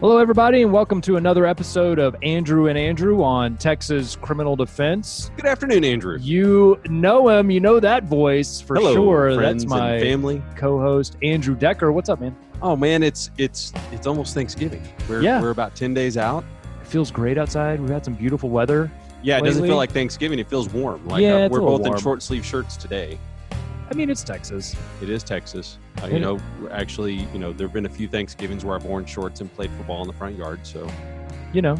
Hello, everybody, and welcome to another episode of Andrew and Andrew on Texas Criminal Defense. Good afternoon, Andrew. You know him, you know that voice for Hello, sure. That's my family. co-host Andrew Decker. What's up, man? Oh man, it's it's it's almost Thanksgiving. We're Yeah. we're about ten days out. It feels great outside. We've had some beautiful weather. Yeah, it doesn't feel like Thanksgiving. It feels warm. Like Yeah, uh, we're both in short sleeve shirts today. I mean, it's Texas. It is Texas. Uh, you know, actually, you know, there have been a few Thanksgivings where I've worn shorts and played football in the front yard. So, You know,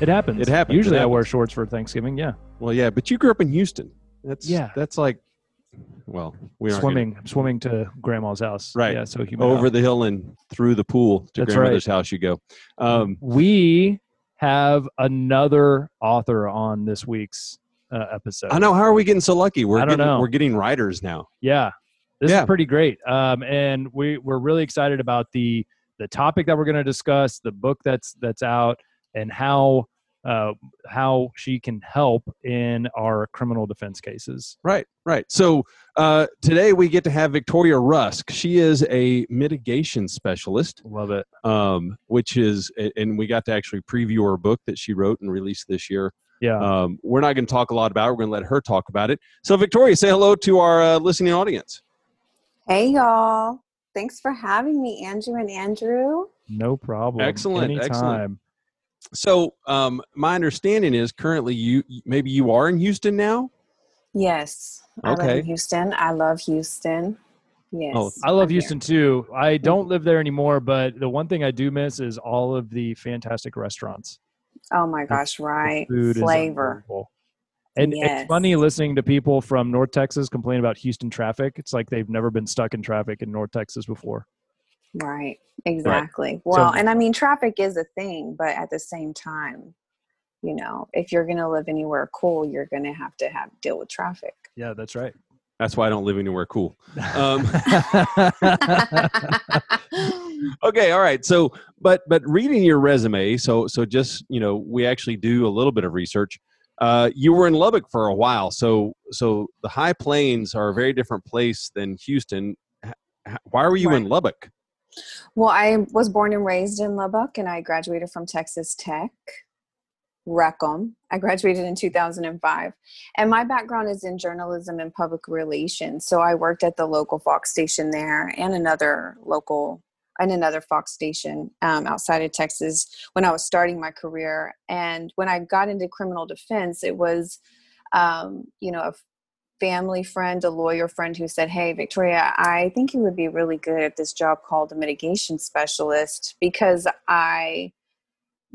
it happens. It happens, Usually, it I wear shorts for Thanksgiving. Yeah, well, yeah. But you grew up in Houston. That's Yeah. That's like, well, we aren't gonna- swimming, swimming to grandma's house. Right. Yeah, so over out. the hill and through the pool to That's grandmother's house. You go. Um, we have another author on this week's uh, episode. I know. How are we getting so lucky? We're I don't getting, know. We're getting writers now. Yeah, this Yeah. is pretty great. Um, and we we're really excited about the the topic that we're going to discuss, the book that's that's out, and how uh, how she can help in our criminal defense cases. Right, right. So uh, today we get to have Victoria Rusk. She is a mitigation specialist, Love it. um, which is, and we got to actually preview her book that she wrote and released this year. Yeah. Um, we're not going to talk a lot about it. We're going to let her talk about it. So, Victoria, say hello to our uh, listening audience. Hey y'all. Thanks for having me, Andrew and Andrew. no problem. excellent, Anytime. excellent. So, um, my understanding is currently you maybe you are in Houston now. Yes. I live Okay. in Houston. I love Houston. Yes. Oh, I love I'm here. Houston too. I don't live there anymore, but the one thing I do miss is all of the fantastic restaurants. Oh my gosh, right. food Flavor. is. And Yes. it's funny listening to people from North Texas complain about Houston traffic. It's like they've never been stuck in traffic in North Texas before. Right. Exactly. Well, So- and I mean traffic is a thing, but at the same time, you know, if you're gonna live anywhere cool, you're gonna have to have deal with traffic. Yeah, that's right. That's why I don't live anywhere cool. Um, okay all right so but but reading your resume so so just you know we actually do a little bit of research uh, you were in lubbock for a while so so the high plains are a very different place than houston why were you in lubbock Well, I was born and raised in Lubbock, and I graduated from Texas Tech, Wreck 'em. I graduated in 2005. And my background is in journalism and public relations. So I worked at the local Fox station there and another local and another Fox station um, outside of Texas when I was starting my career. And when I got into criminal defense, it was, um, you know, a family friend, a lawyer friend who said, Hey, Victoria, I think you would be really good at this job called a mitigation specialist because I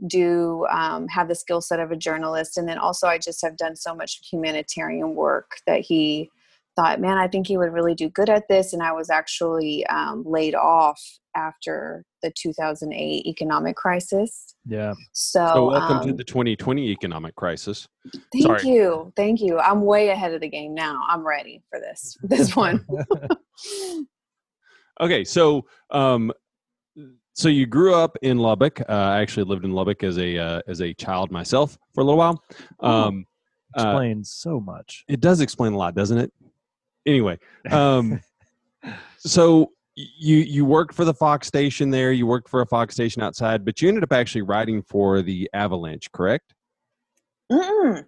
do um, have the skill set of a journalist. And then also, I just have done so much humanitarian work that he thought, Man, I think you would really do good at this. And I was actually um, laid off after the 2008 economic crisis. yeah. So, so welcome to um, the 2020 economic crisis Thank Sorry. you. Thank you. I'm way ahead of the game now. I'm ready for this. This one. okay so um so you grew up in lubbock uh, i actually lived in lubbock as a uh, as a child myself for a little while Oh. um uh, Explains so much. it does explain a lot doesn't it anyway um so you you worked for the fox station there you worked for a fox station outside but you ended up actually writing for the avalanche correct Mm-mm.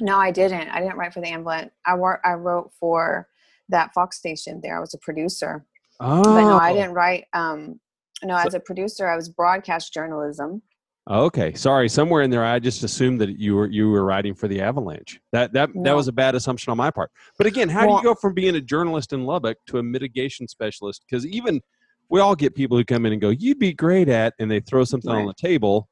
No, I didn't. I didn't write for the Avalanche. I work. I wrote for that Fox station there. I was a producer, oh but no, I didn't write. Um, no, as a producer, I was broadcast journalism. Oh, okay. Sorry somewhere in there i just assumed that you were you were writing for the avalanche. That that that was a bad assumption on my part. But again how do you go from being a journalist in lubbock to a mitigation specialist? Because even we all get people who come in and go you'd be great at and they throw something on the table.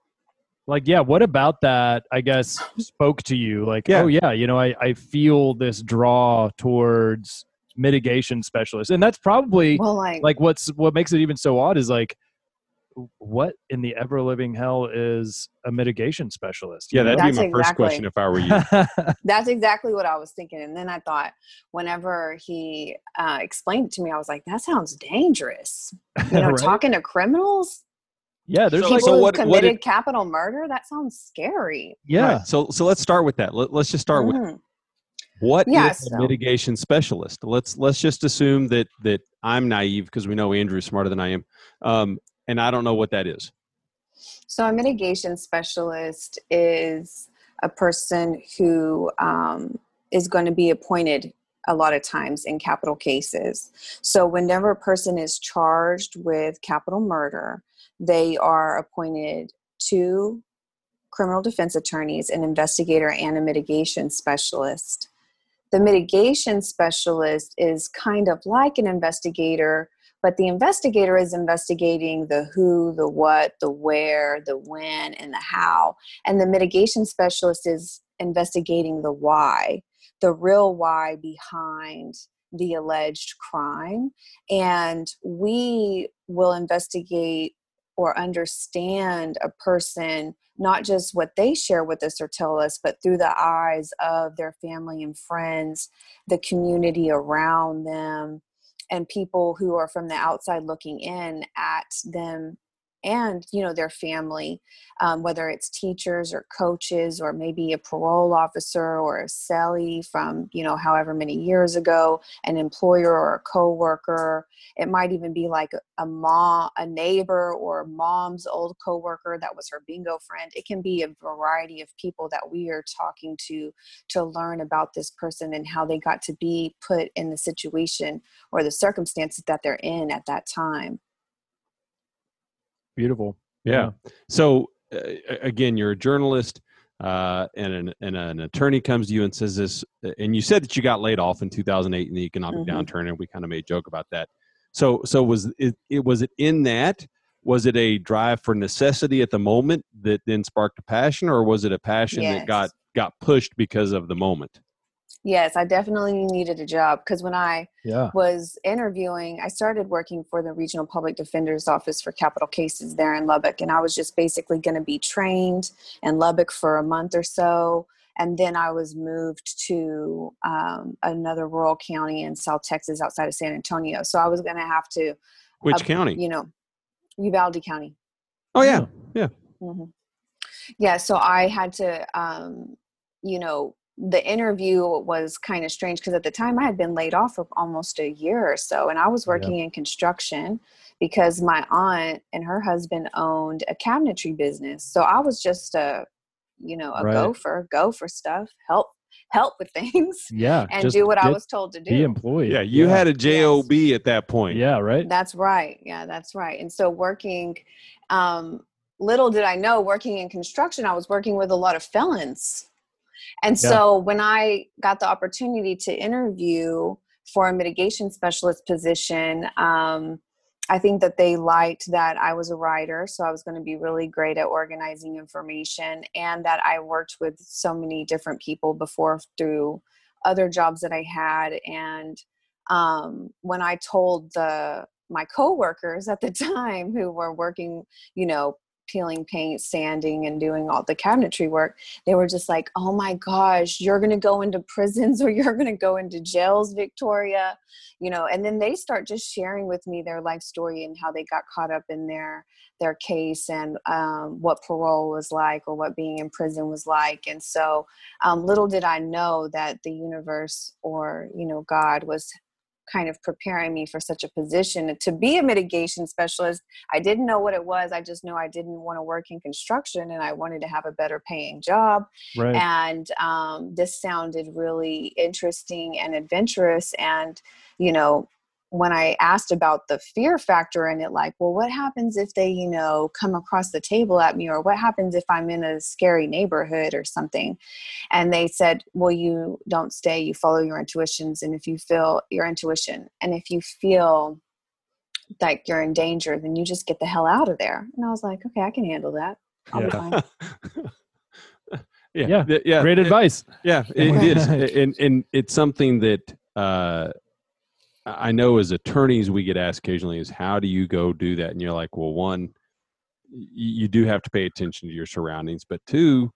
Like, yeah, what about that, I guess, spoke to you? Like, Yeah. oh, yeah, you know, I, I feel this draw towards mitigation specialists. And that's probably Well, like, like what's what makes it even so odd is like what in the ever living hell is a mitigation specialist? yeah that'd know? be That's my first exactly- question if i were you that's exactly what I was thinking. And then I thought, whenever he uh, explained it to me, I was like, that sounds dangerous. You know, Right? talking to criminals, yeah, there's So- like people so who what- what committed capital murder. That sounds scary. yeah. Right, so so let's start with that Let, let's just start with Mhm. What is Yeah, a so- mitigation specialist? Let's let's just assume that that I'm naive because we know Andrew's smarter than I am, um, and I don't know what that is. So, a mitigation specialist is a person who um, is going to be appointed a lot of times in capital cases. So, whenever a person is charged with capital murder, they are appointed two criminal defense attorneys, an investigator, and a mitigation specialist. The mitigation specialist is kind of like an investigator, but the investigator is investigating the who, the what, the where, the when, and the how. And the mitigation specialist is investigating the why, the real why behind the alleged crime. And we will investigate or understand a person not just what they share with us or tell us, but through the eyes of their family and friends, the community around them, and people who are from the outside looking in at them and you know their family um, whether it's teachers or coaches or maybe a parole officer or a cellie from you know however many years ago an employer or a coworker. It might even be like a mom a neighbor or mom's old coworker that was her bingo friend. It can be a variety of people that we are talking to to learn about this person and how they got to be put in the situation or the circumstances that they're in at that time Beautiful. Yeah. So uh, again, you're a journalist, uh, and an and an attorney comes to you and says this, uh, and you said that you got laid off in 2008 in the economic mm-hmm. downturn, and we kind of made a joke about that. So so was it, it was it in that? Was it a drive for necessity at the moment that then sparked a passion, or was it a passion yes. that got got pushed because of the moment? Yes, I definitely needed a job because when I yeah. was interviewing, I started working for the Regional Public Defender's Office for capital cases there in Lubbock. And I was just basically going to be trained in Lubbock for a month or so. And then I was moved to um, another rural county in South Texas outside of San Antonio. So I was going to have to. Which uh, county? You know, Uvalde County. Oh, yeah. Yeah. Mm-hmm. Yeah. So I had to, um, you know, the interview was kind of strange because at the time I had been laid off for almost a year or so, and I was working in construction because my aunt and her husband owned a cabinetry business. So I was just a, you know, a right. gopher, go for stuff, help help with things. Yeah. And do what I was told to do. Be employed. Yeah. You yeah. had a job yes. at that point. Yeah. Right. That's right. Yeah. That's right. And so working, um, little did I know, working in construction, I was working with a lot of felons and yeah. so when I got the opportunity to interview for a mitigation specialist position, um, I think that they liked that I was a writer, so I was going to be really great at organizing information, and that I worked with so many different people before through other jobs that I had. And um, when I told the my coworkers at the time who were working, you know, peeling paint, sanding, and doing all the cabinetry work, they were just like, oh my gosh, you're going to go into prisons or you're going to go into jails, Victoria. You know, and then they start just sharing with me their life story and how they got caught up in their their case and um, what parole was like or what being in prison was like and so um, little did i know that the universe or you know god was kind of preparing me for such a position to be a mitigation specialist i didn't know what it was i just knew i didn't want to work in construction and i wanted to have a better paying job right. and um, this sounded really interesting and adventurous and you know when I asked about the fear factor in it, like, well, what happens if they, you know, come across the table at me, or what happens if I'm in a scary neighborhood or something? And they said, well, you don't stay, you follow your intuitions. And if you feel your intuition, and if you feel like you're in danger, then you just get the hell out of there. And I was like, okay, I can handle that. I'll yeah. yeah. yeah. yeah. Great advice. Yeah, it is. And, and it's something that, uh, I know as attorneys we get asked occasionally is how do you go do that? And you're like, well, one, you do have to pay attention to your surroundings, but two,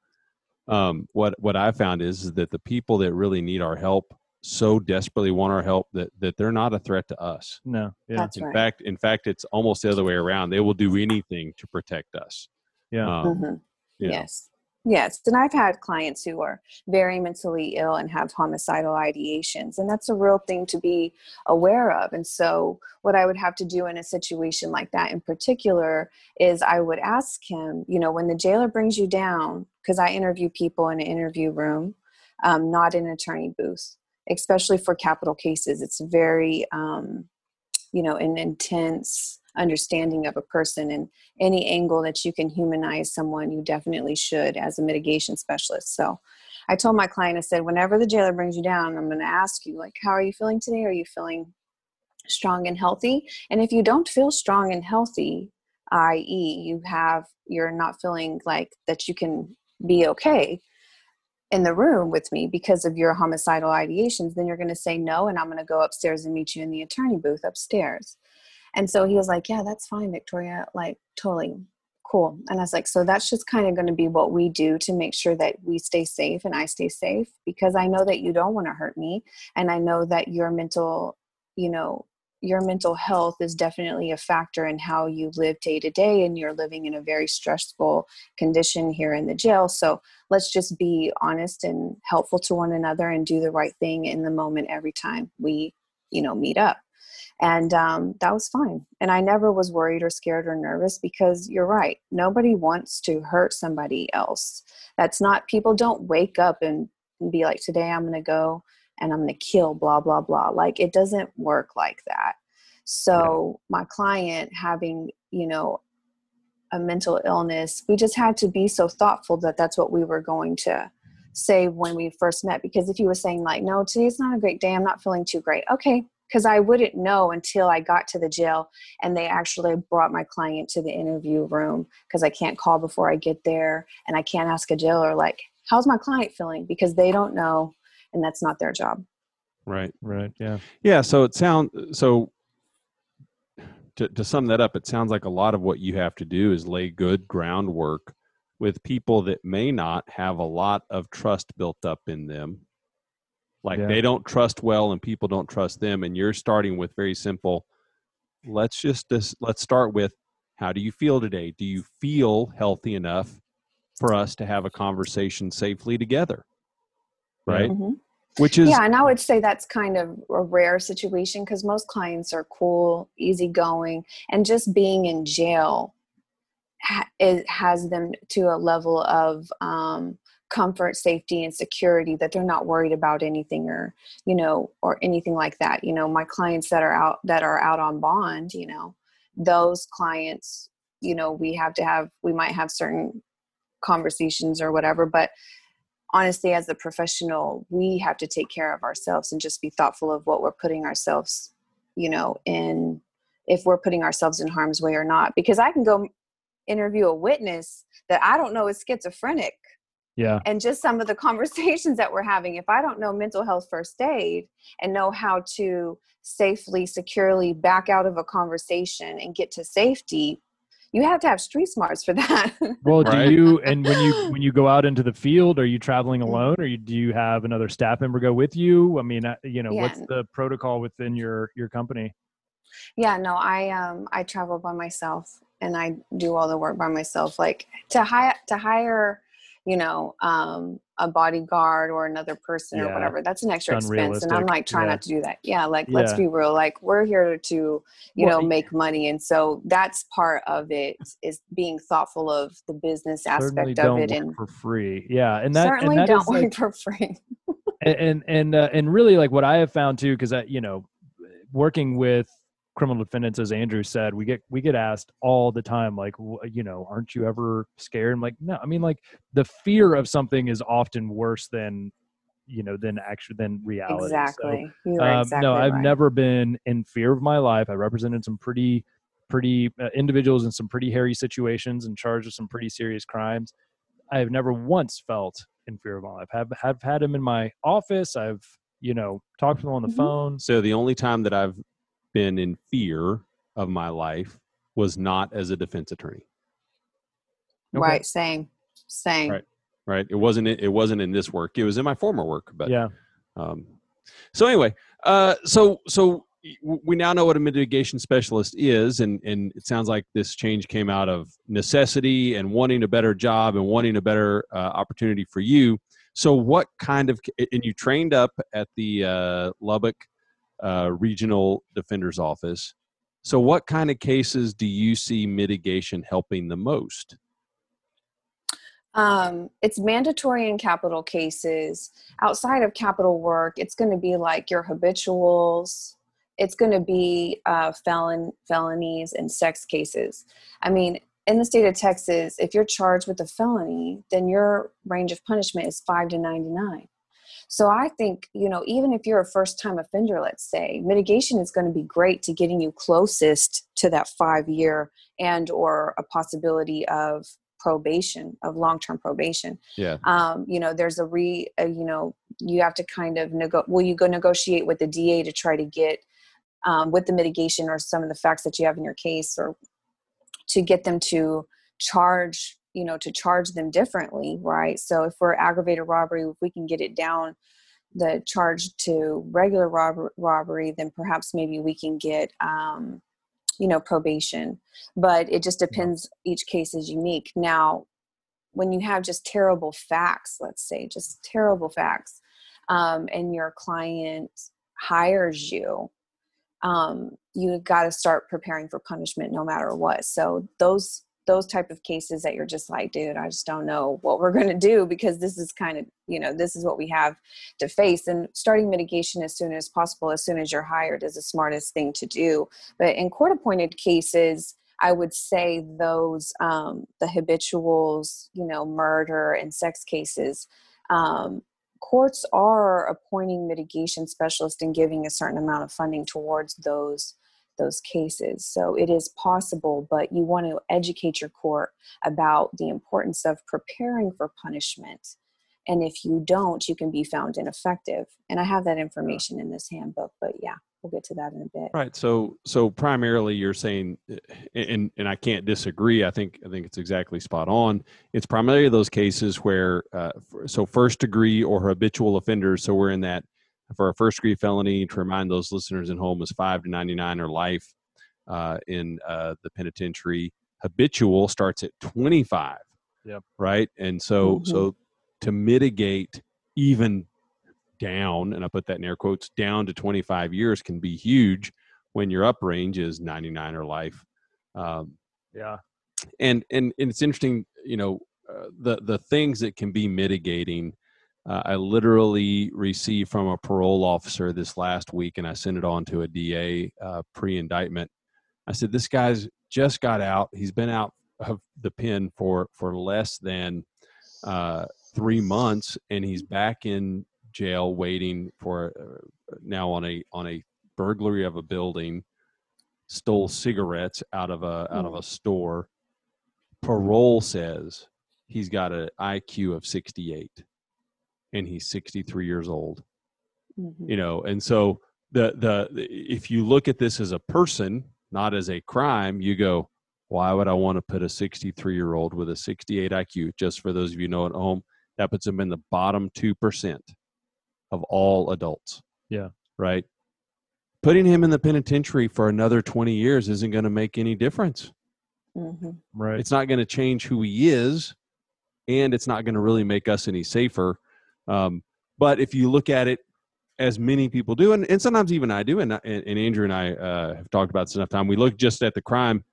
um, what what I found is, is that the people that really need our help so desperately want our help that that they're not a threat to us. No, yeah. That's in right. fact, in fact, it's almost the other way around. They will do anything to protect us. Yeah. Um, mm-hmm. Yes. Yes, and I've had clients who are very mentally ill and have homicidal ideations, and that's a real thing to be aware of. And so, what I would have to do in a situation like that in particular is I would ask him, you know, when the jailer brings you down, because I interview people in an interview room, um, not in an attorney booth, especially for capital cases. It's very, um, you know, an intense understanding of a person and any angle that you can humanize someone you definitely should as a mitigation specialist. So i told my client i said whenever the jailer brings you down i'm going to ask you like how are you feeling today? Are you feeling strong and healthy? And if you don't feel strong and healthy i.e you have you're not feeling like that you can be okay in the room with me because of your homicidal ideations then you're going to say no and i'm going to go upstairs and meet you in the attorney booth upstairs and so he was like, Yeah, that's fine, Victoria. Like, totally cool. And I was like, So that's just kind of going to be what we do to make sure that we stay safe and I stay safe because I know that you don't want to hurt me. And I know that your mental, you know, your mental health is definitely a factor in how you live day to day and you're living in a very stressful condition here in the jail so let's just be honest and helpful to one another and do the right thing in the moment every time we you know meet up and um, that was fine. And i never was worried or scared or nervous because you're right nobody wants to hurt somebody else. That's not people don't wake up and, and be like today i'm going to go and i'm going to kill blah blah blah. Like it doesn't work like that. So my client having you know a mental illness we just had to be so thoughtful that that's what we were going to say when we first met because if you were saying like no today's not a great day i'm not feeling too great okay because I wouldn't know until I got to the jail and they actually brought my client to the interview room because I can't call before I get there and I can't ask a jailer like how's my client feeling because they don't know and that's not their job. Right. Right. Yeah. Yeah, so it sounds so to, to sum that up, it sounds like a lot of what you have to do is lay good groundwork with people that may not have a lot of trust built up in them like yeah. they don't trust well and people don't trust them and you're starting with very simple let's just, just let's start with how do you feel today do you feel healthy enough for us to have a conversation safely together right mm-hmm. which is yeah and i would say that's kind of a rare situation because most clients are cool easygoing and just being in jail ha- it has them to a level of um, comfort safety and security that they're not worried about anything or you know or anything like that. You know my clients that are out that are out on bond you know those clients you know we have to have we might have certain conversations or whatever but honestly as a professional we have to take care of ourselves and just be thoughtful of what we're putting ourselves you know in if we're putting ourselves in harm's way or not. Because i can go interview a witness that i don't know is schizophrenic yeah. and just some of the conversations that we're having if i don't know mental health first aid and know how to safely securely back out of a conversation and get to safety you have to have street smarts for that. Well do you and when you when you go out into the field are you traveling mm-hmm. alone or you, do you have another staff member go with you? I mean uh, you know yeah. what's the protocol within your your company? Yeah no i um i travel by myself and i do all the work by myself like to hire to hire you know, um, a bodyguard or another person yeah. or whatever. That's an extra expense. And I'm like trying yeah. not to do that. Yeah, like yeah. let's be real. Like we're here to, you well, know, make money. And so that's part of it is being thoughtful of the business aspect of it and for free. Yeah. And that certainly and that don't work like, for free. and and and, uh, and really like what I have found too, because I, you know, working with criminal defendants as andrew said we get we get asked all the time like you know aren't you ever scared? I'm like no i mean like the fear of something is often worse than you know than actually than reality exactly, so, um, exactly no i've never been in fear of my life. I represented some pretty pretty uh, individuals in some pretty hairy situations and charged with some pretty serious crimes. I have never once felt in fear of my life. Have have had him in my office. I've you know talked to them on the mm-hmm. phone. So the only time that i've been in fear of my life was not as a defense attorney. Okay. Right. Same. Same. Right. Right. It wasn't. It wasn't in this work. It was in my former work. But yeah. Um, so anyway, uh, so so we now know what a mitigation specialist is, and and it sounds like this change came out of necessity and wanting a better job and wanting a better uh, opportunity for you. So, what kind of and you trained up at the uh, Lubbock uh, Regional Defender's Office. So, what kind of cases do you see mitigation helping the most? Um, it's mandatory in capital cases. Outside of capital work, it's going to be like your habituals. It's going to be uh, felon felonies and sex cases. I mean, in the state of Texas, if you're charged with a felony, then your range of punishment is five to ninety nine. So I think, you know, even if you're a first time offender, let's say, mitigation is going to be great to getting you closest to that five year and or a possibility of probation of long-term probation. Yeah. Um, you know there's a re a, you know you have to kind of nego- will you go negotiate with the da to try to get um, with the mitigation or some of the facts that you have in your case or to get them to charge you know to charge them differently right? So if we're aggravated robbery if we can get it down the charge to regular rob- robbery then perhaps maybe we can get um, you know probation. But it just depends each case is unique. Now when you have just terrible facts let's say just terrible facts um, and your client hires you um, you got to start preparing for punishment no matter what. So those those type of cases that you're just like dude i just don't know what we're going to do because this is kind of you know this is what we have to face and starting mitigation as soon as possible as soon as you're hired is the smartest thing to do. But in court appointed cases i would say those um, the habituals you know murder and sex cases um, courts are appointing mitigation specialists and giving a certain amount of funding towards those those cases. So it is possible, but you want to educate your court about the importance of preparing for punishment. And if you don't, you can be found ineffective. And I have that information in this handbook, but yeah, we'll get to that in a bit. Right. So, so primarily you're saying, eh, and and I can't disagree. I think I think it's exactly spot on. It's primarily those cases where, uh, so first degree or habitual offenders. So we're in that for a first degree felony, to remind those listeners at home, is five to 99 or life uh, in uh, the penitentiary. Habitual starts at 25. Yep. Right. And so, mm-hmm. so to mitigate even down, and I put that in air quotes, down to 25 years can be huge when your up range is 99 or life. Um, yeah. And, and, and it's interesting, you know, uh, the, the things that can be mitigating uh, I literally received from a parole officer this last week, and I sent it on to a DA uh, pre-indictment. I said, "This guy's just got out. He's been out of the pen for for less than uh, three months, and he's back in jail waiting for uh, now on a on a burglary of a building. Stole cigarettes out of a out of a store. Parole says he's got an IQ of 68." And he's 63 years old. Mm-hmm. you know and so the the if you look at this as a person not as a crime you go why would i want to put a 63 year old with a 68 iq just for those of you know at home that puts him in the bottom 2% of all adults. Yeah. Right? Putting him in the penitentiary for another 20 years isn't going to make any difference. Mm-hmm. right. It's not going to change who he is and it's not going to really make us any safer um, but if you look at it as many people do, and, and sometimes even I do, and, and Andrew and I uh, have talked about this enough time, we look just at the crime.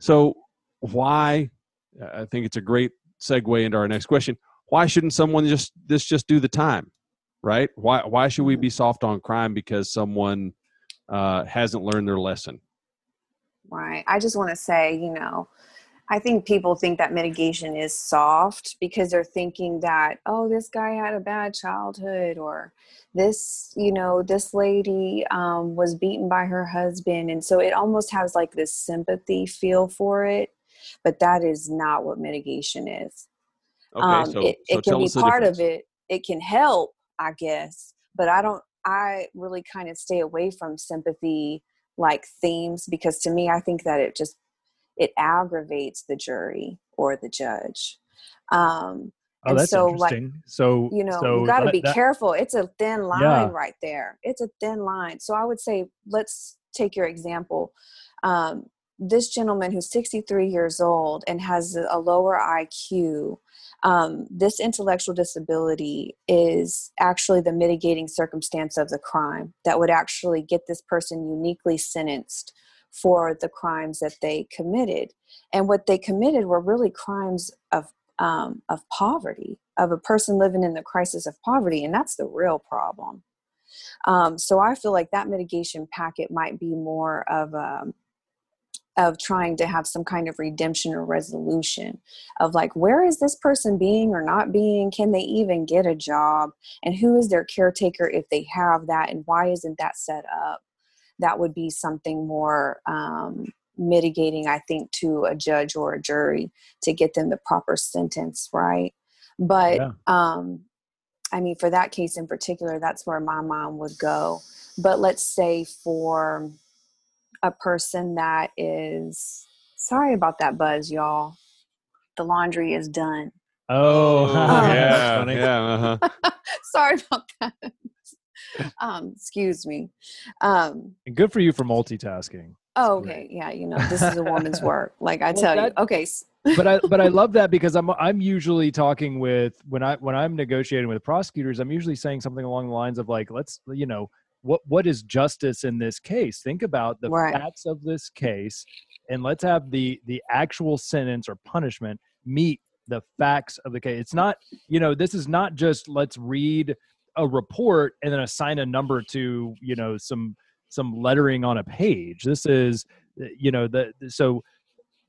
So why? I think it's a great segue into our next question. Why shouldn't someone just this just do the time, right? Why why should we be soft on crime because someone uh, hasn't learned their lesson? Right. I just want to say, you know, I think people think that mitigation is soft because they're thinking that, oh, this guy had a bad childhood or this, you know, this lady um, was beaten by her husband. And so it almost has like this sympathy feel for it. But that is not what mitigation is. Okay, um, so, it, so it can be part of it. It can help, I guess. But I don't, I really kind of stay away from sympathy like themes because to me, I think that it just it aggravates the jury or the judge. Um, Oh, And that's so, like, interesting. so you know so you got to be that- careful it's a thin line Yeah. right there it's a thin line so i would say let's take your example um, this gentleman who's 63 years old and has a lower iq um, this intellectual disability is actually the mitigating circumstance of the crime that would actually get this person uniquely sentenced for the crimes that they committed and what they committed were really crimes of um, of poverty of a person living in the crisis of poverty and that's the real problem. Um, so i feel like that mitigation packet might be more of um, of trying to have some kind of redemption or resolution of like where is this person being or not being? Can they even get a job? And who is their caretaker if they have that? And why isn't that set up that would be something more um, mitigating i think to a judge or a jury to get them the proper sentence right but Yeah. um i mean for that case in particular that's where my mom would go but let's say for a person that is sorry about that buzz y'all the laundry is done oh that's yeah, yeah. Uh-huh. sorry about that um excuse me um and good for you for multitasking oh okay yeah you know this is a woman's work like i Well, tell that- you okay but I but I love that because I'm I'm usually talking with when I when I'm negotiating with prosecutors, I'm usually saying something along the lines of like, let's you know, what what is justice in this case? Think about the Right. facts of this case, and let's have the the actual sentence or punishment meet the facts of the case. It's not you know this is not just let's read a report and then assign a number to you know some some lettering on a page. This is you know the so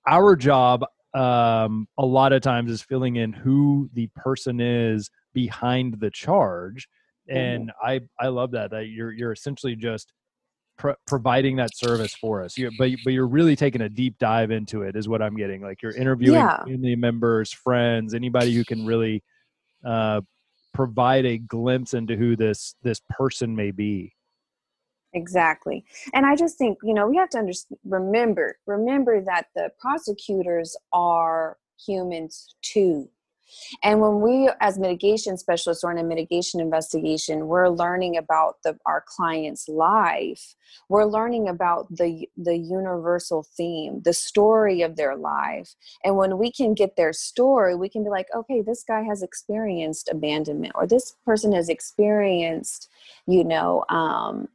our job um, a lot of times is filling in who the person is behind the charge and i i love that that you're you're essentially just pro- providing that service for us you, but but you're really taking a deep dive into it is what i'm getting like you're interviewing Yeah. family members friends anybody who can really uh, provide a glimpse into who this this person may be. Exactly. And i just think you know we have to under- remember remember that the prosecutors are humans too and when we as mitigation specialists or in a mitigation investigation we're learning about the our client's life we're learning about the the universal theme the story of their life. And when we can get their story we can be like okay this guy has experienced abandonment or this person has experienced you know um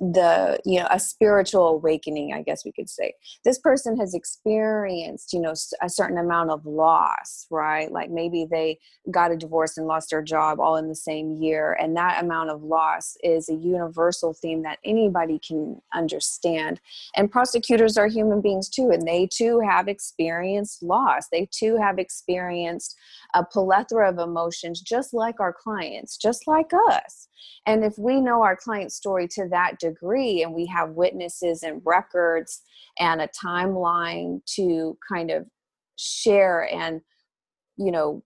the you know a spiritual awakening i guess we could say. This person has experienced you know a certain amount of loss right? Like maybe they got a divorce and lost their job all in the same year and that amount of loss is a universal theme that anybody can understand. And prosecutors are human beings too and they too have experienced loss. They too have experienced a plethora of emotions just like our clients just like us. And if we know our client's story to that degree and we have witnesses and records and a timeline to kind of share and, you know,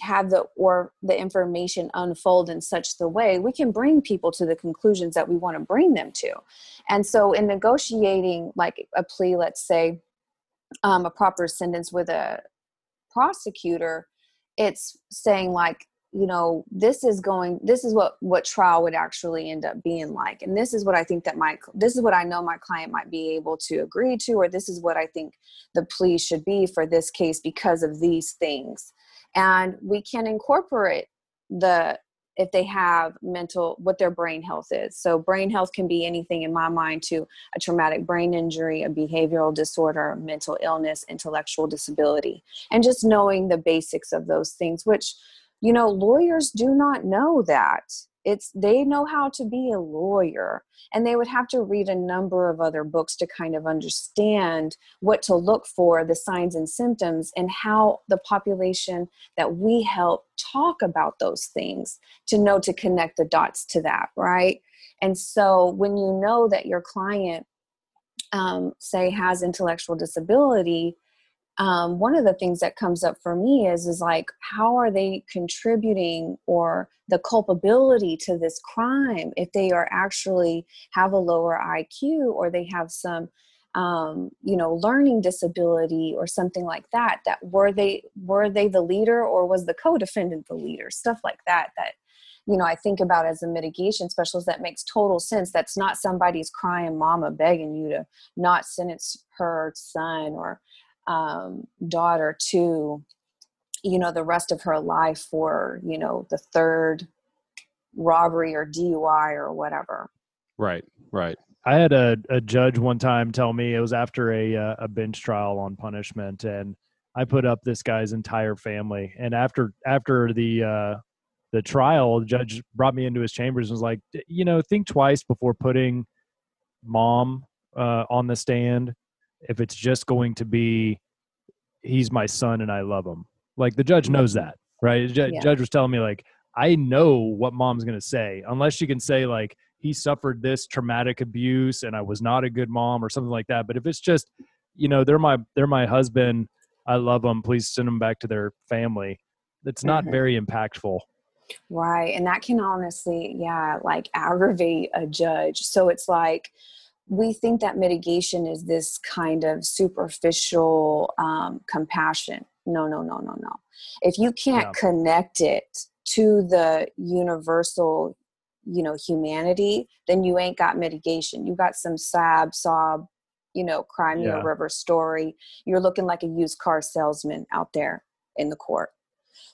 have the or the information unfold in such the way we can bring people to the conclusions that we want to bring them to. And so in negotiating like a plea let's say um, a proper sentence with a prosecutor it's saying like you know this is going this is what what trial would actually end up being like. And this is what i think that my this is what i know my client might be able to agree to or this is what i think the plea should be for this case because of these things. And we can incorporate the if they have mental what their brain health is. So brain health can be anything in my mind to a traumatic brain injury a behavioral disorder mental illness intellectual disability and just knowing the basics of those things which you know lawyers do not know that it's they know how to be a lawyer and they would have to read a number of other books to kind of understand what to look for the signs and symptoms and how the population that we help talk about those things to know to connect the dots to that right? And so when you know that your client um, say has intellectual disability um, one of the things that comes up for me is is like how are they contributing or the culpability to this crime if they are actually have a lower iq or they have some um, you know learning disability or something like that that were they were they the leader or was the co-defendant the leader? Stuff like that that you know i think about as a mitigation specialist that makes total sense. That's not somebody's crying mama begging you to not sentence her son or um, daughter to you know the rest of her life for you know the third robbery or dui or whatever right right I had a, a judge one time tell me it was after a uh, a bench trial on punishment, and I put up this guy's entire family. And after after the uh, the trial, the judge brought me into his chambers and was like, you know, think twice before putting mom uh, on the stand. If it's just going to be, he's my son and I love him. Like the judge knows that, right? The Yeah. judge was telling me like, I know what mom's going to say, unless she can say like he suffered this traumatic abuse and I was not a good mom or something like that. But if it's just, you know, they're my they're my husband, I love them. Please send them back to their family. That's not Mhm. very impactful. Right. And that can honestly, yeah, like aggravate a judge. So it's like we think that mitigation is this kind of superficial um, compassion. No, no, no, no, no. If you can't Yeah. connect it to the universal, you know, humanity, then you ain't got mitigation. You got some sob, sob, you know, cry me Yeah. a river story. You're looking like a used car salesman out there in the court.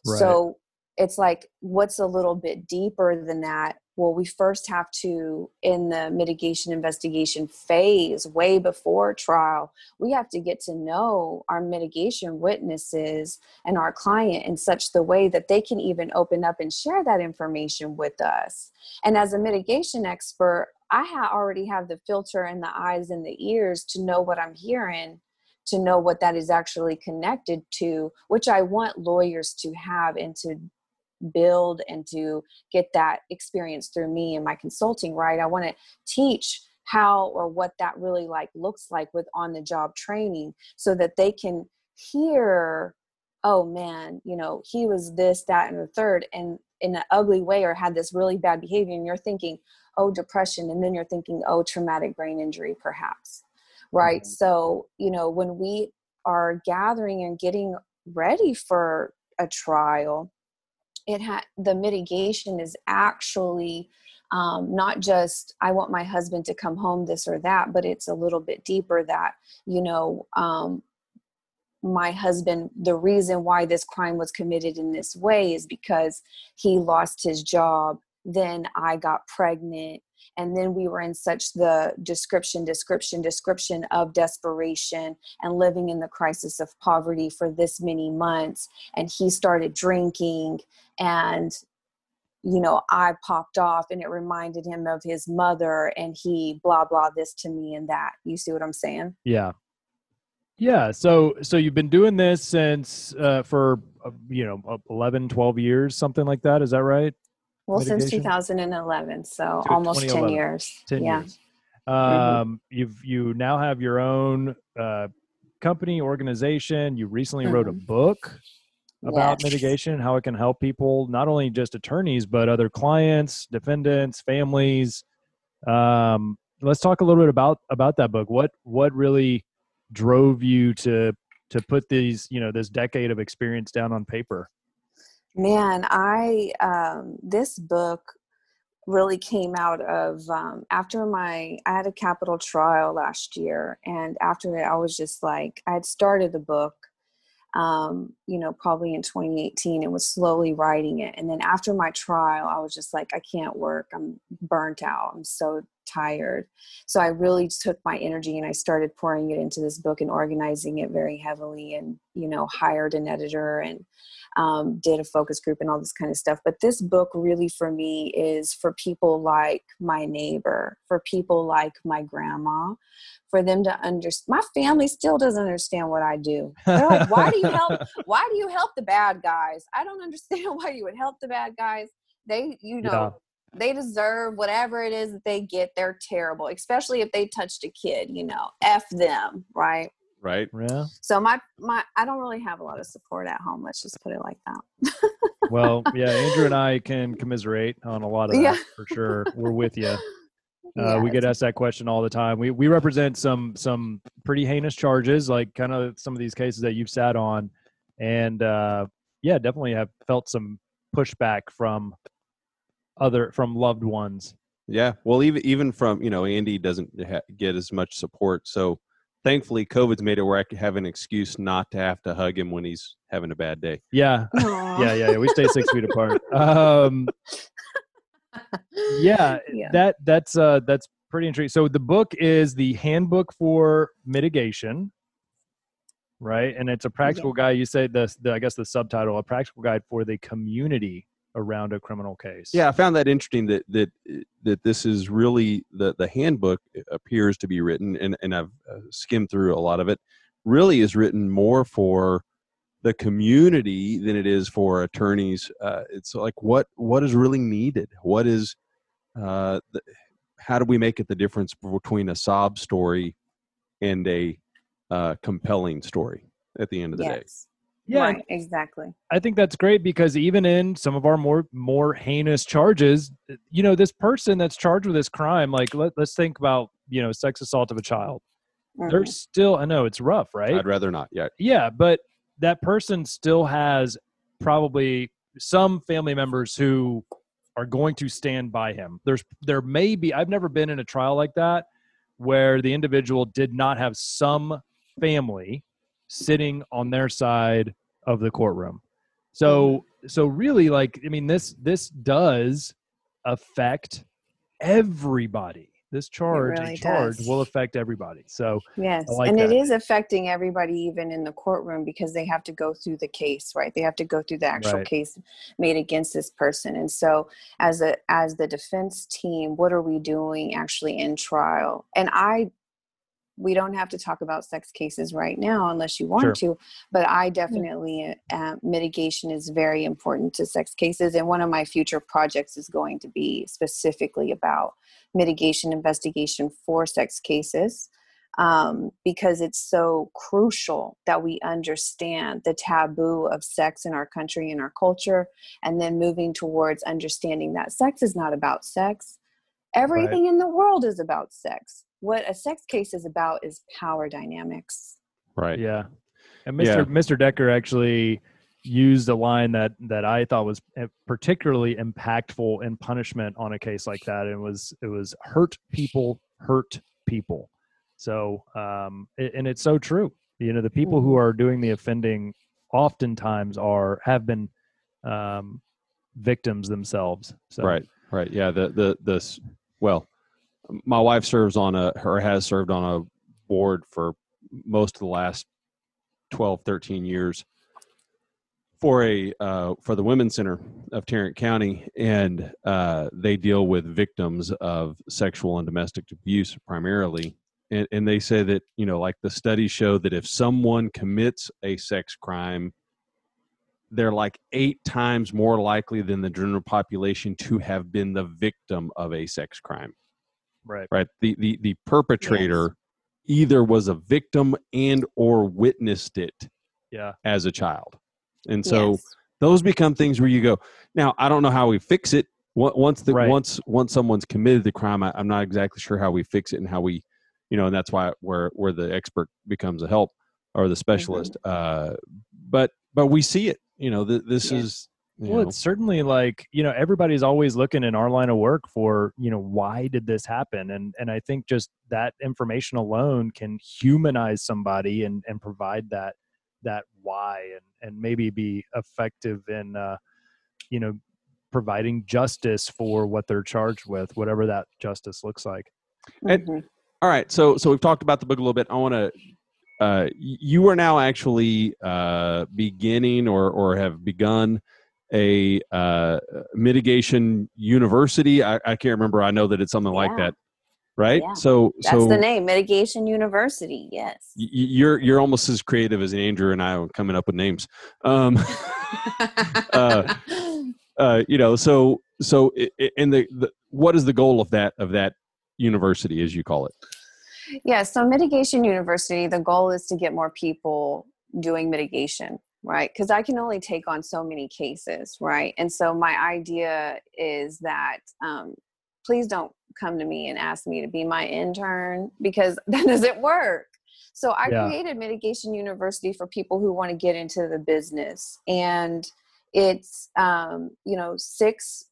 Right. So it's like, what's a little bit deeper than that? Well, we first have to, in the mitigation investigation phase, way before trial, we have to get to know our mitigation witnesses and our client in such the way that they can even open up and share that information with us. And as a mitigation expert, I ha- already have the filter and the eyes and the ears to know what I'm hearing to know what that is actually connected to, which I want lawyers to have and to build and to get that experience through me and my consulting, right? I want to teach how or what that really like looks like with on the job training so that they can hear oh man you know he was this that and the third and in an ugly way or had this really bad behavior and you're thinking oh depression and then you're thinking oh traumatic brain injury perhaps right Mhm. so you know when we are gathering and getting ready for a trial it had the mitigation is actually um, not just i want my husband to come home this or that but it's a little bit deeper that you know um, my husband the reason why this crime was committed in this way is because he lost his job then i got pregnant and then we were in such the description description description of desperation and living in the crisis of poverty for this many months and he started drinking and you know i popped off and it reminded him of his mother and he blah blah this to me and that you see what i'm saying Yeah. Yeah. So, so you've been doing this since, uh, for, uh, you know, uh, 11, 12 years, something like that. Is that right? Well since 2011 so almost 10 years 10 yeah years. Um, you've, you now have your own, uh, company organization. You recently wrote a Mhm. book about Yes. mitigation, how it can help people, not only just attorneys, but other clients, defendants, families. Um, let's talk a little bit about, about that book. What, what really drove you to, to put these, you know, this decade of experience down on paper? Man, I um, this book really came out of um, after my I had a capital trial last year, and after it, I was just like I had started the book, um, you know, probably in 2018, and was slowly writing it. And then after my trial, I was just like, I can't work. I'm burnt out. I'm so tired. So I really took my energy and I started pouring it into this book and organizing it very heavily, and you know, hired an editor and um, did a focus group and all this kind of stuff. But this book really for me is for people like my neighbor, for people like my grandma, for them to understand. My family still doesn't understand what I do. They're like, why do you help? Why do you help the bad guys? I don't understand why you would help the bad guys. They, you know. They deserve whatever it is that they get. They're terrible, especially if they touched a kid, you know, F them, right? right? Yeah. So my my I don't really have a lot of support at home. Let's just put it like that. Well, yeah, Andrew and I can commiserate on a lot of that Yeah. for sure. We're with you. Uh, Yeah, we get asked that question all the time. We we represent some some pretty heinous charges, like kind of some of these cases that you've sat on, and uh, yeah, definitely have felt some pushback from other from loved ones. Yeah. Well, even even from you know Andy doesn't ha- get as much support, so thankfully COVID's made it where I have an excuse not to have to hug him when he's having a bad day. Yeah, yeah, yeah. yeah. We stay six feet apart. Um, yeah, Yeah. that that's uh that's pretty intriguing. So the book is the handbook for mitigation, right? And it's a practical guide. You say the, the I guess the subtitle, a practical guide for the community around a criminal case. Yeah, I found that interesting that that that this is really the the handbook appears to be written, and and I've uh, skimmed through a lot of it. Really, is written more for the community than it is for attorneys. Uh, it's like what what is really needed. What is uh, the, how do we make it the difference between a sob story and a uh, compelling story at the end of the day? yes. Yeah. Right, exactly. I think that's great because even in some of our more more heinous charges, you know, this person that's charged with this crime, like let, let's think about you know sex assault of a child. Mhm. They're still, I know it's rough, right? I'd rather not. Yeah, Yeah, but that person still has probably some family members who are going to stand by him. There's there may be I've never been in a trial like that where the individual did not have some family sitting on their side of the courtroom. So mm-hmm. so really like I mean this this does affect everybody. This charge really charge does. will affect everybody. So Yes, like and that. it is affecting everybody, even in the courtroom, because they have to go through the case, right? They have to go through the actual Right. case made against this person, and so as a as the defense team, what are we doing actually in trial? And I, we don't have to talk about sex cases right now unless you want to, but I definitely uh, mitigation is very important to sex cases, and one of my future projects is going to be specifically about mitigation investigation for sex cases um, because it's so crucial that we understand the taboo of sex in our country and our culture, and then moving towards understanding that sex is not about sex. Everything in the world is about sex. What a sex case is about is power dynamics. right. Yeah. And Mr. Yeah. Mr. Decker actually used a line that that I thought was uh, particularly impactful in punishment on a case like that. It was it was hurt people hurt people. So um a- and it's so true. You know, the people who Mhm. are doing the offending oftentimes are have been um victims themselves. So Right, right. Yeah, the the this well, my wife serves on a or has served on a board for most of the last 12 13 years for a uh, for the women's center of tarrant county and uh, they deal with victims of sexual and domestic abuse primarily. And, and they say that you know like the studies show that if someone commits a sex crime they're like eight times more likely than the general population to have been the victim of a sex crime right. right the the, the perpetrator either was a victim and or witnessed it Yeah. as a child and so Yes. those become things where you go now i don't know how we fix it once the Right. once once someone's committed the crime I, i'm not exactly sure how we fix it and how we you know and that's why where where the expert becomes a help or the specialist uh but but we see it you know th- this Yeah. is well know, it's certainly like you know everybody's always looking in our line of work for you know why did this happen and and i think just that information alone can humanize somebody and and provide that that why and and maybe be effective in uh you know providing justice for what they're charged with whatever that justice looks like And- Mhm. All right, so so we've talked about the book a little bit. I want to. Uh, you are now actually uh, beginning or or have begun a uh, mitigation university. I, I can't remember. I know that it's something like that, right? Yeah. So That's so the name, Mitigation University. Yes. y- you're you're almost as creative as Andrew and I coming up with names. Um, uh, uh, you know, so so and the, the what is the goal of that of that university, as you call it? Yeah, so Mitigation University, the goal is to get more people doing mitigation, right? Because I can only take on so many cases, right? And so my idea is that um, please don't come to me and ask me to be my intern because that doesn't work. So I yeah. created Mitigation University for people who want to get into the business. And it's, um, you know, six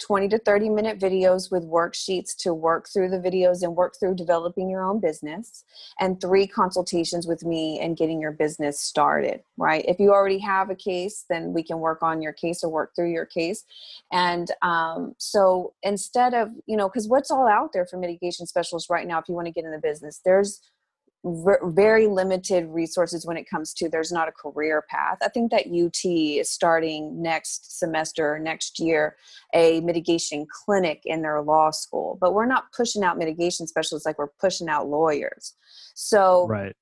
20 to 30 minute videos with worksheets to work through the videos and work through developing your own business and three consultations with me and getting your business started right? If you already have a case then we can work on your case or work through your case. And um, so instead of you know because what's all out there for mitigation specialists right now if you want to get in the business? There's very limited resources when it comes to there's not a career path. I think that UT is starting next semester, next year, a mitigation clinic in their law school, but we're not pushing out mitigation specialists like we're pushing out lawyers. So, right.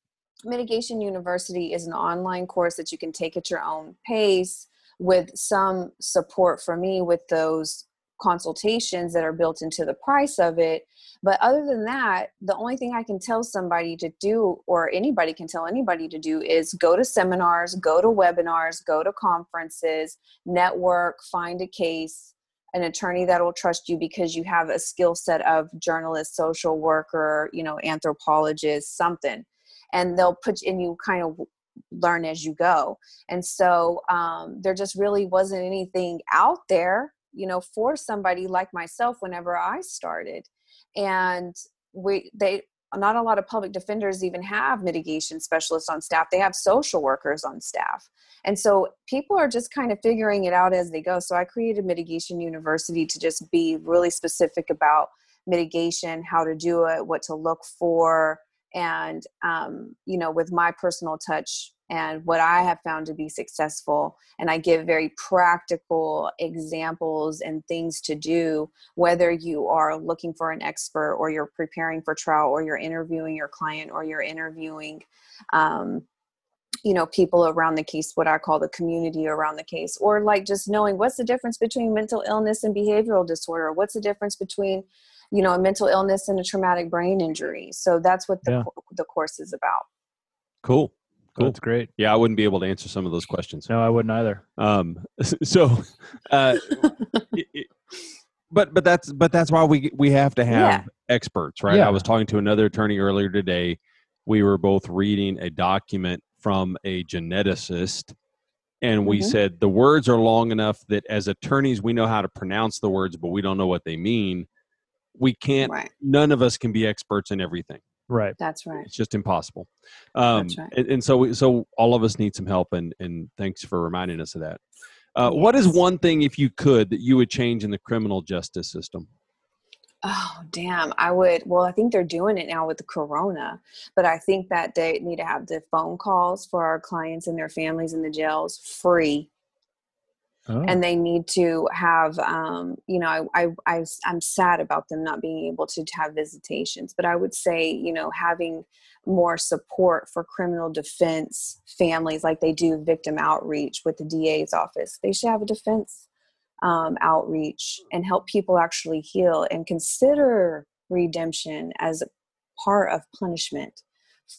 Mitigation University is an online course that you can take at your own pace with some support for me with those consultations that are built into the price of it. But other than that, the only thing I can tell somebody to do, or anybody can tell anybody to do, is go to seminars, go to webinars, go to conferences, network, find a case, an attorney that will trust you because you have a skill set of journalist, social worker, you know, anthropologist, something. And they'll put in you kind of learn as you go. And so um, there just really wasn't anything out there you know for somebody like myself whenever i started. And we they not a lot of public defenders even have mitigation specialists on staff. They have social workers on staff. And so people are just kind of figuring it out as they go. So i created mitigation university to just be really specific about mitigation how to do it what to look for and um, you know with my personal touch and what I have found to be successful. And I give very practical examples and things to do, whether you are looking for an expert or you're preparing for trial or you're interviewing your client or you're interviewing. Um, you know people around the case what i call the community around the case or like just knowing what's the difference between mental illness and behavioral disorder what's the difference between you know a mental illness and a traumatic brain injury so that's what the, yeah. the course is about cool Cool. That's great. Yeah, I wouldn't be able to answer some of those questions. No, I wouldn't either. Um, so, uh, it, but but that's but that's why we we have to have yeah. experts, right? Yeah. I was talking to another attorney earlier today. We were both reading a document from a geneticist, and we mm-hmm. said the words are long enough that as attorneys we know how to pronounce the words, but we don't know what they mean. We can't. Right. None of us can be experts in everything. Right. That's right. It's just impossible. Um, That's right. And, and, so, so all of us need some help, and and thanks for reminding us of that. Uh, yes. What is one thing, if you could, that you would change in the criminal justice system? Oh, damn. I would. Well, I think they're doing it now with the corona, but I think that they need to have the phone calls for our clients and their families in the jails free Oh. and they need to have um, you know I, I, I i'm sad about them not being able to have visitations but i would say you know having more support for criminal defense families like they do victim outreach with the da's office they should have a defense um, outreach and help people actually heal and consider redemption as part of punishment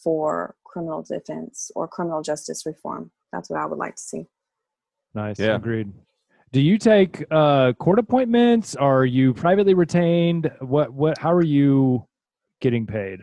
for criminal defense or criminal justice reform that's what i would like to see Nice. Yeah. Agreed. Do you take uh, court appointments? Are you privately retained? What what how are you getting paid?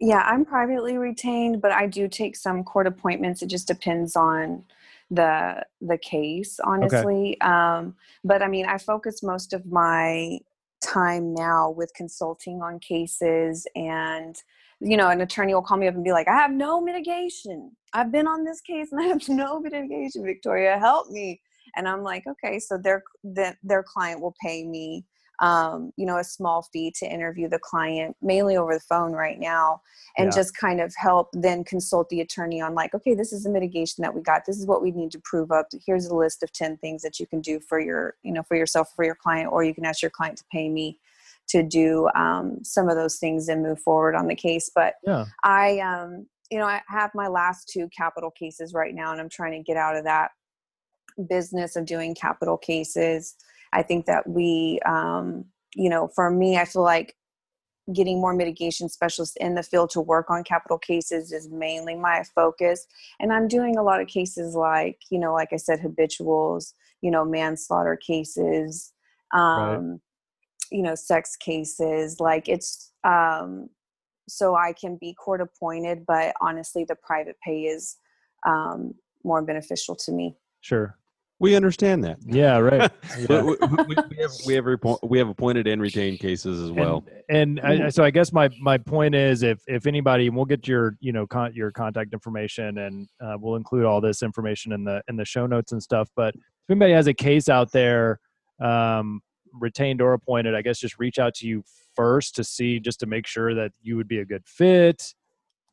Yeah, I'm privately retained, but I do take some court appointments. It just depends on the the case, honestly. Okay. Um, but I mean, I focus most of my time now with consulting on cases and you know, an attorney will call me up and be like, I have no mitigation. I've been on this case and I have no mitigation, Victoria, help me. And I'm like, okay, so their, the, their client will pay me, um, you know, a small fee to interview the client, mainly over the phone right now, and yeah. just kind of help then consult the attorney on like, okay, this is the mitigation that we got. This is what we need to prove up. Here's a list of 10 things that you can do for your, you know, for yourself, for your client, or you can ask your client to pay me to do um, some of those things and move forward on the case. But yeah. I, um, you know, I have my last two capital cases right now, and I'm trying to get out of that business of doing capital cases. I think that we, um, you know, for me, I feel like getting more mitigation specialists in the field to work on capital cases is mainly my focus. And I'm doing a lot of cases like, you know, like I said, habituals, you know, manslaughter cases. Um, right you know sex cases like it's um so i can be court appointed but honestly the private pay is um more beneficial to me Sure. We understand that. Yeah. Right. We, we- we- we have we have, repo- we have appointed and retained cases as well. And, and I, so I guess my my point is, if if anybody, and we'll get your you know con- your contact information, and uh, we'll include all this information in the in the show notes and stuff. But if anybody has a case out there, um, retained or appointed, I guess just reach out to you first to see just to make sure that you would be a good fit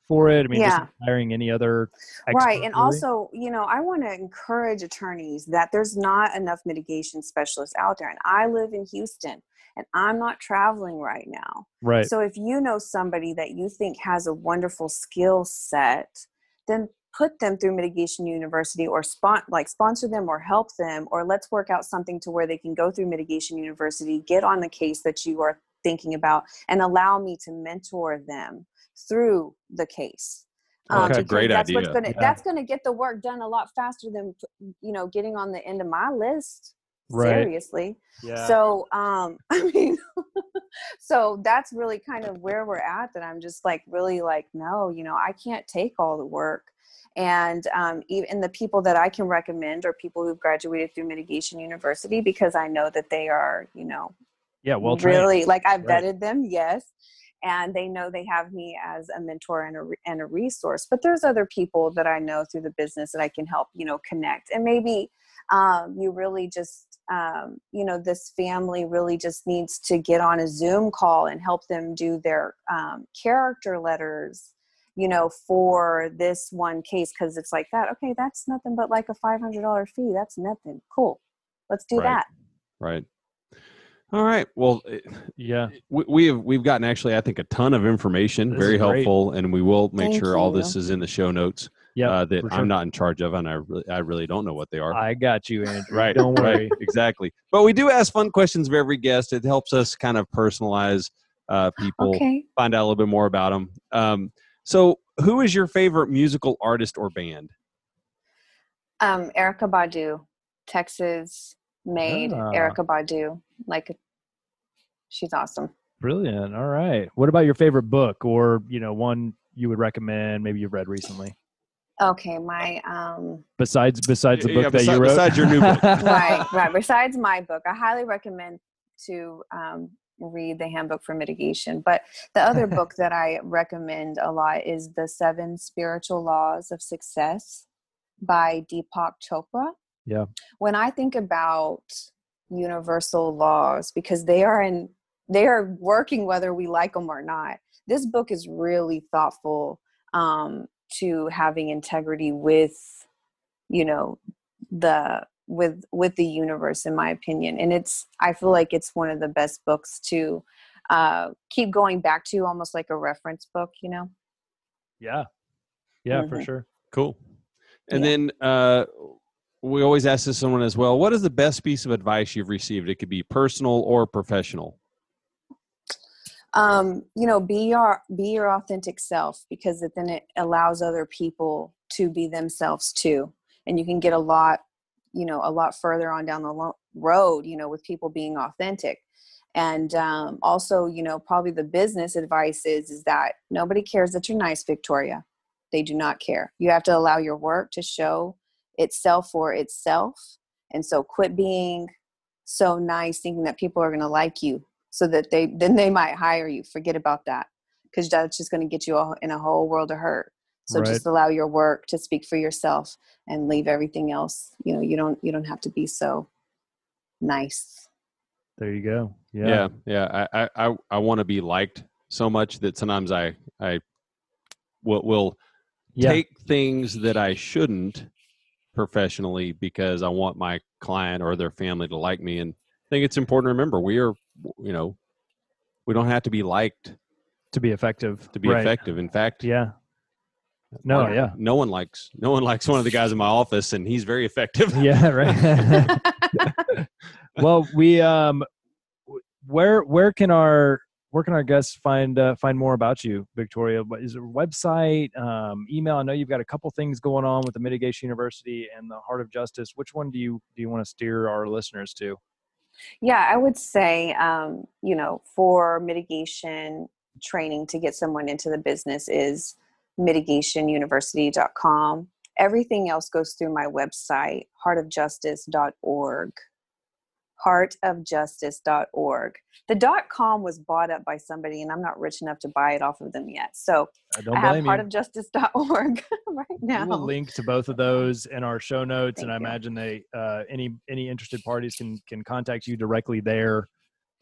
for it. I mean, just Yeah. hiring any other right and really. also you know i want to encourage attorneys that there's not enough mitigation specialists out there and i live in houston and i'm not traveling right now right, so if you know somebody that you think has a wonderful skill set then put them through mitigation university or spon- like sponsor them or help them or let's work out something to where they can go through mitigation university get on the case that you are thinking about and allow me to mentor them through the case Oh, that's great that's what's idea. gonna Yeah. that's gonna get the work done a lot faster than you know getting on the end of my list Right. seriously yeah, so um i mean so that's really kind of where we're at that i'm just like really like no you know i can't take all the work and um, even the people that i can recommend are people who've graduated through mitigation university because i know that they are you know yeah. Well, really like i've Right. vetted them yes and they know they have me as a mentor and a, and a resource but there's other people that i know through the business that i can help you know connect and maybe um, you really just um, you know this family really just needs to get on a zoom call and help them do their um, character letters you know for this one case because it's like that okay that's nothing but like a $500 fee that's nothing cool let's do Right. that Right. All right. Well, eh, yeah. we, we have we've gotten actually I think a ton of information, This very helpful, and we will make Thank sure all this is in the show notes Yeah. uh, that sure. I'm not in charge of, and I really, I really don't know what they are. I got you, Andrew. right. Don't right, worry. exactly. But we do ask fun questions of every guest. It helps us kind of personalize uh, people, okay find out a little bit more about them. Um, so, who is your favorite musical artist or band? Um, Erykah Badu, Texas made Ah. Erykah Badu. Like, she's awesome. Brilliant. All right. What about your favorite book or, you know, one you would recommend maybe you've read recently? Okay, my um, Besides besides the Yeah, book that besi- you wrote. besides your new book. right, right. Besides my book, I highly recommend to um, read the Handbook for Mitigation. But the other book that I recommend a lot is The Seven Spiritual Laws of Success by Deepak Chopra. Yeah. When I think about universal laws, because they are in they are working whether we like them or not. This book is really thoughtful um, to having integrity with, you know, the with with the universe in my opinion and it's i feel like it's one of the best books to uh keep going back to almost like a reference book you know yeah. Yeah, for Mhm. sure. Cool. And Yeah. then uh, we always ask this someone as well. What is the best piece of advice you've received? It could be personal or professional. um you know be your be your authentic self because it, then it allows other people to be themselves too and you can get a lot you know a lot further on down the lo- road you know with people being authentic. And um, also you know probably the business advice is is that nobody cares that you're nice victoria. They do not care. You have to allow your work to show itself for itself. And so quit being so nice thinking that people are going to like you so that they then they might hire you. Forget about that because that's just going to get you in a whole world of hurt so Right. just allow your work to speak for yourself and leave everything else you know you don't you don't have to be so nice There you go. Yeah. Yeah, yeah. I I I, I want to be liked so much that sometimes I I will will Yeah. take things that I shouldn't professionally because I want my client or their family to like me. And I think it's important to remember we are, you know, we don't have to be liked to be effective. to be Right. effective. In fact, Yeah. No, one- yeah. no one likes no one likes one of the guys in my office, and he's very effective. Yeah, right. well, we um where where can our where can our guests find uh, find more about you, Victoria? What is there a website, um, email? I know you've got a couple things going on with the Mitigation University and the Heart of Justice. Which one do you do you want to steer our listeners to? Yeah, I would say, um, you know, for mitigation training to get someone into the business is mitigationuniversity.com. Everything else goes through my website, heartofjustice.org. Heartofjustice.org. The dot com was bought up by somebody, and I'm not rich enough to buy it off of them yet. So I don't I have heartofjustice.org right now. We will link to both of those in our show notes, and I you. imagine they uh, any any interested parties can can contact you directly there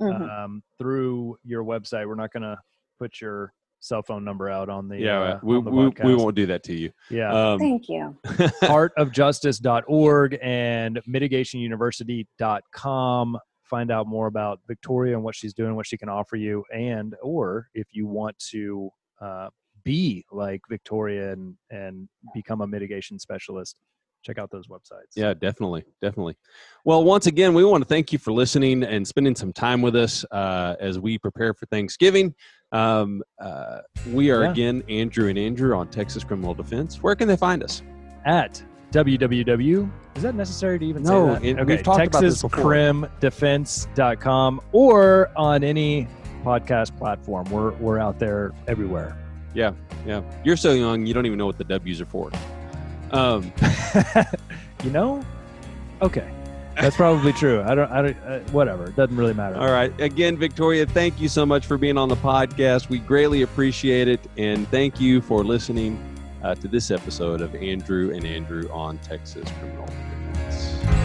Mhm. um, through your website. We're not going to put your cell phone number out on the yeah, uh, we, on the we, we won't do that to you. Yeah, Um, Thank you. heartofjustice.org and mitigationuniversity.com. Find out more about Victoria and what she's doing, what she can offer you, and or if you want to uh, be like Victoria and and become a mitigation specialist, check out those websites. Yeah, definitely, definitely. Well, once again, we want to thank you for listening and spending some time with us uh, as we prepare for Thanksgiving. Um, uh, we are Yeah. again Andrew and Andrew on Texas Criminal Defense. Where can they find us? at www. Is that necessary to even No, say that? we've talked about this before. TexasCrimDefense.com or on any podcast platform. We're we're out there everywhere. Yeah, yeah, you're so young, you don't even know what the W's are for. Um, you know? Okay. That's probably true. I don't I don't uh, whatever. It doesn't really matter. all right, again, Victoria, thank you so much for being on the podcast. We greatly appreciate it, and thank you for listening uh, to this episode of Andrew and Andrew on Texas Criminal Defense.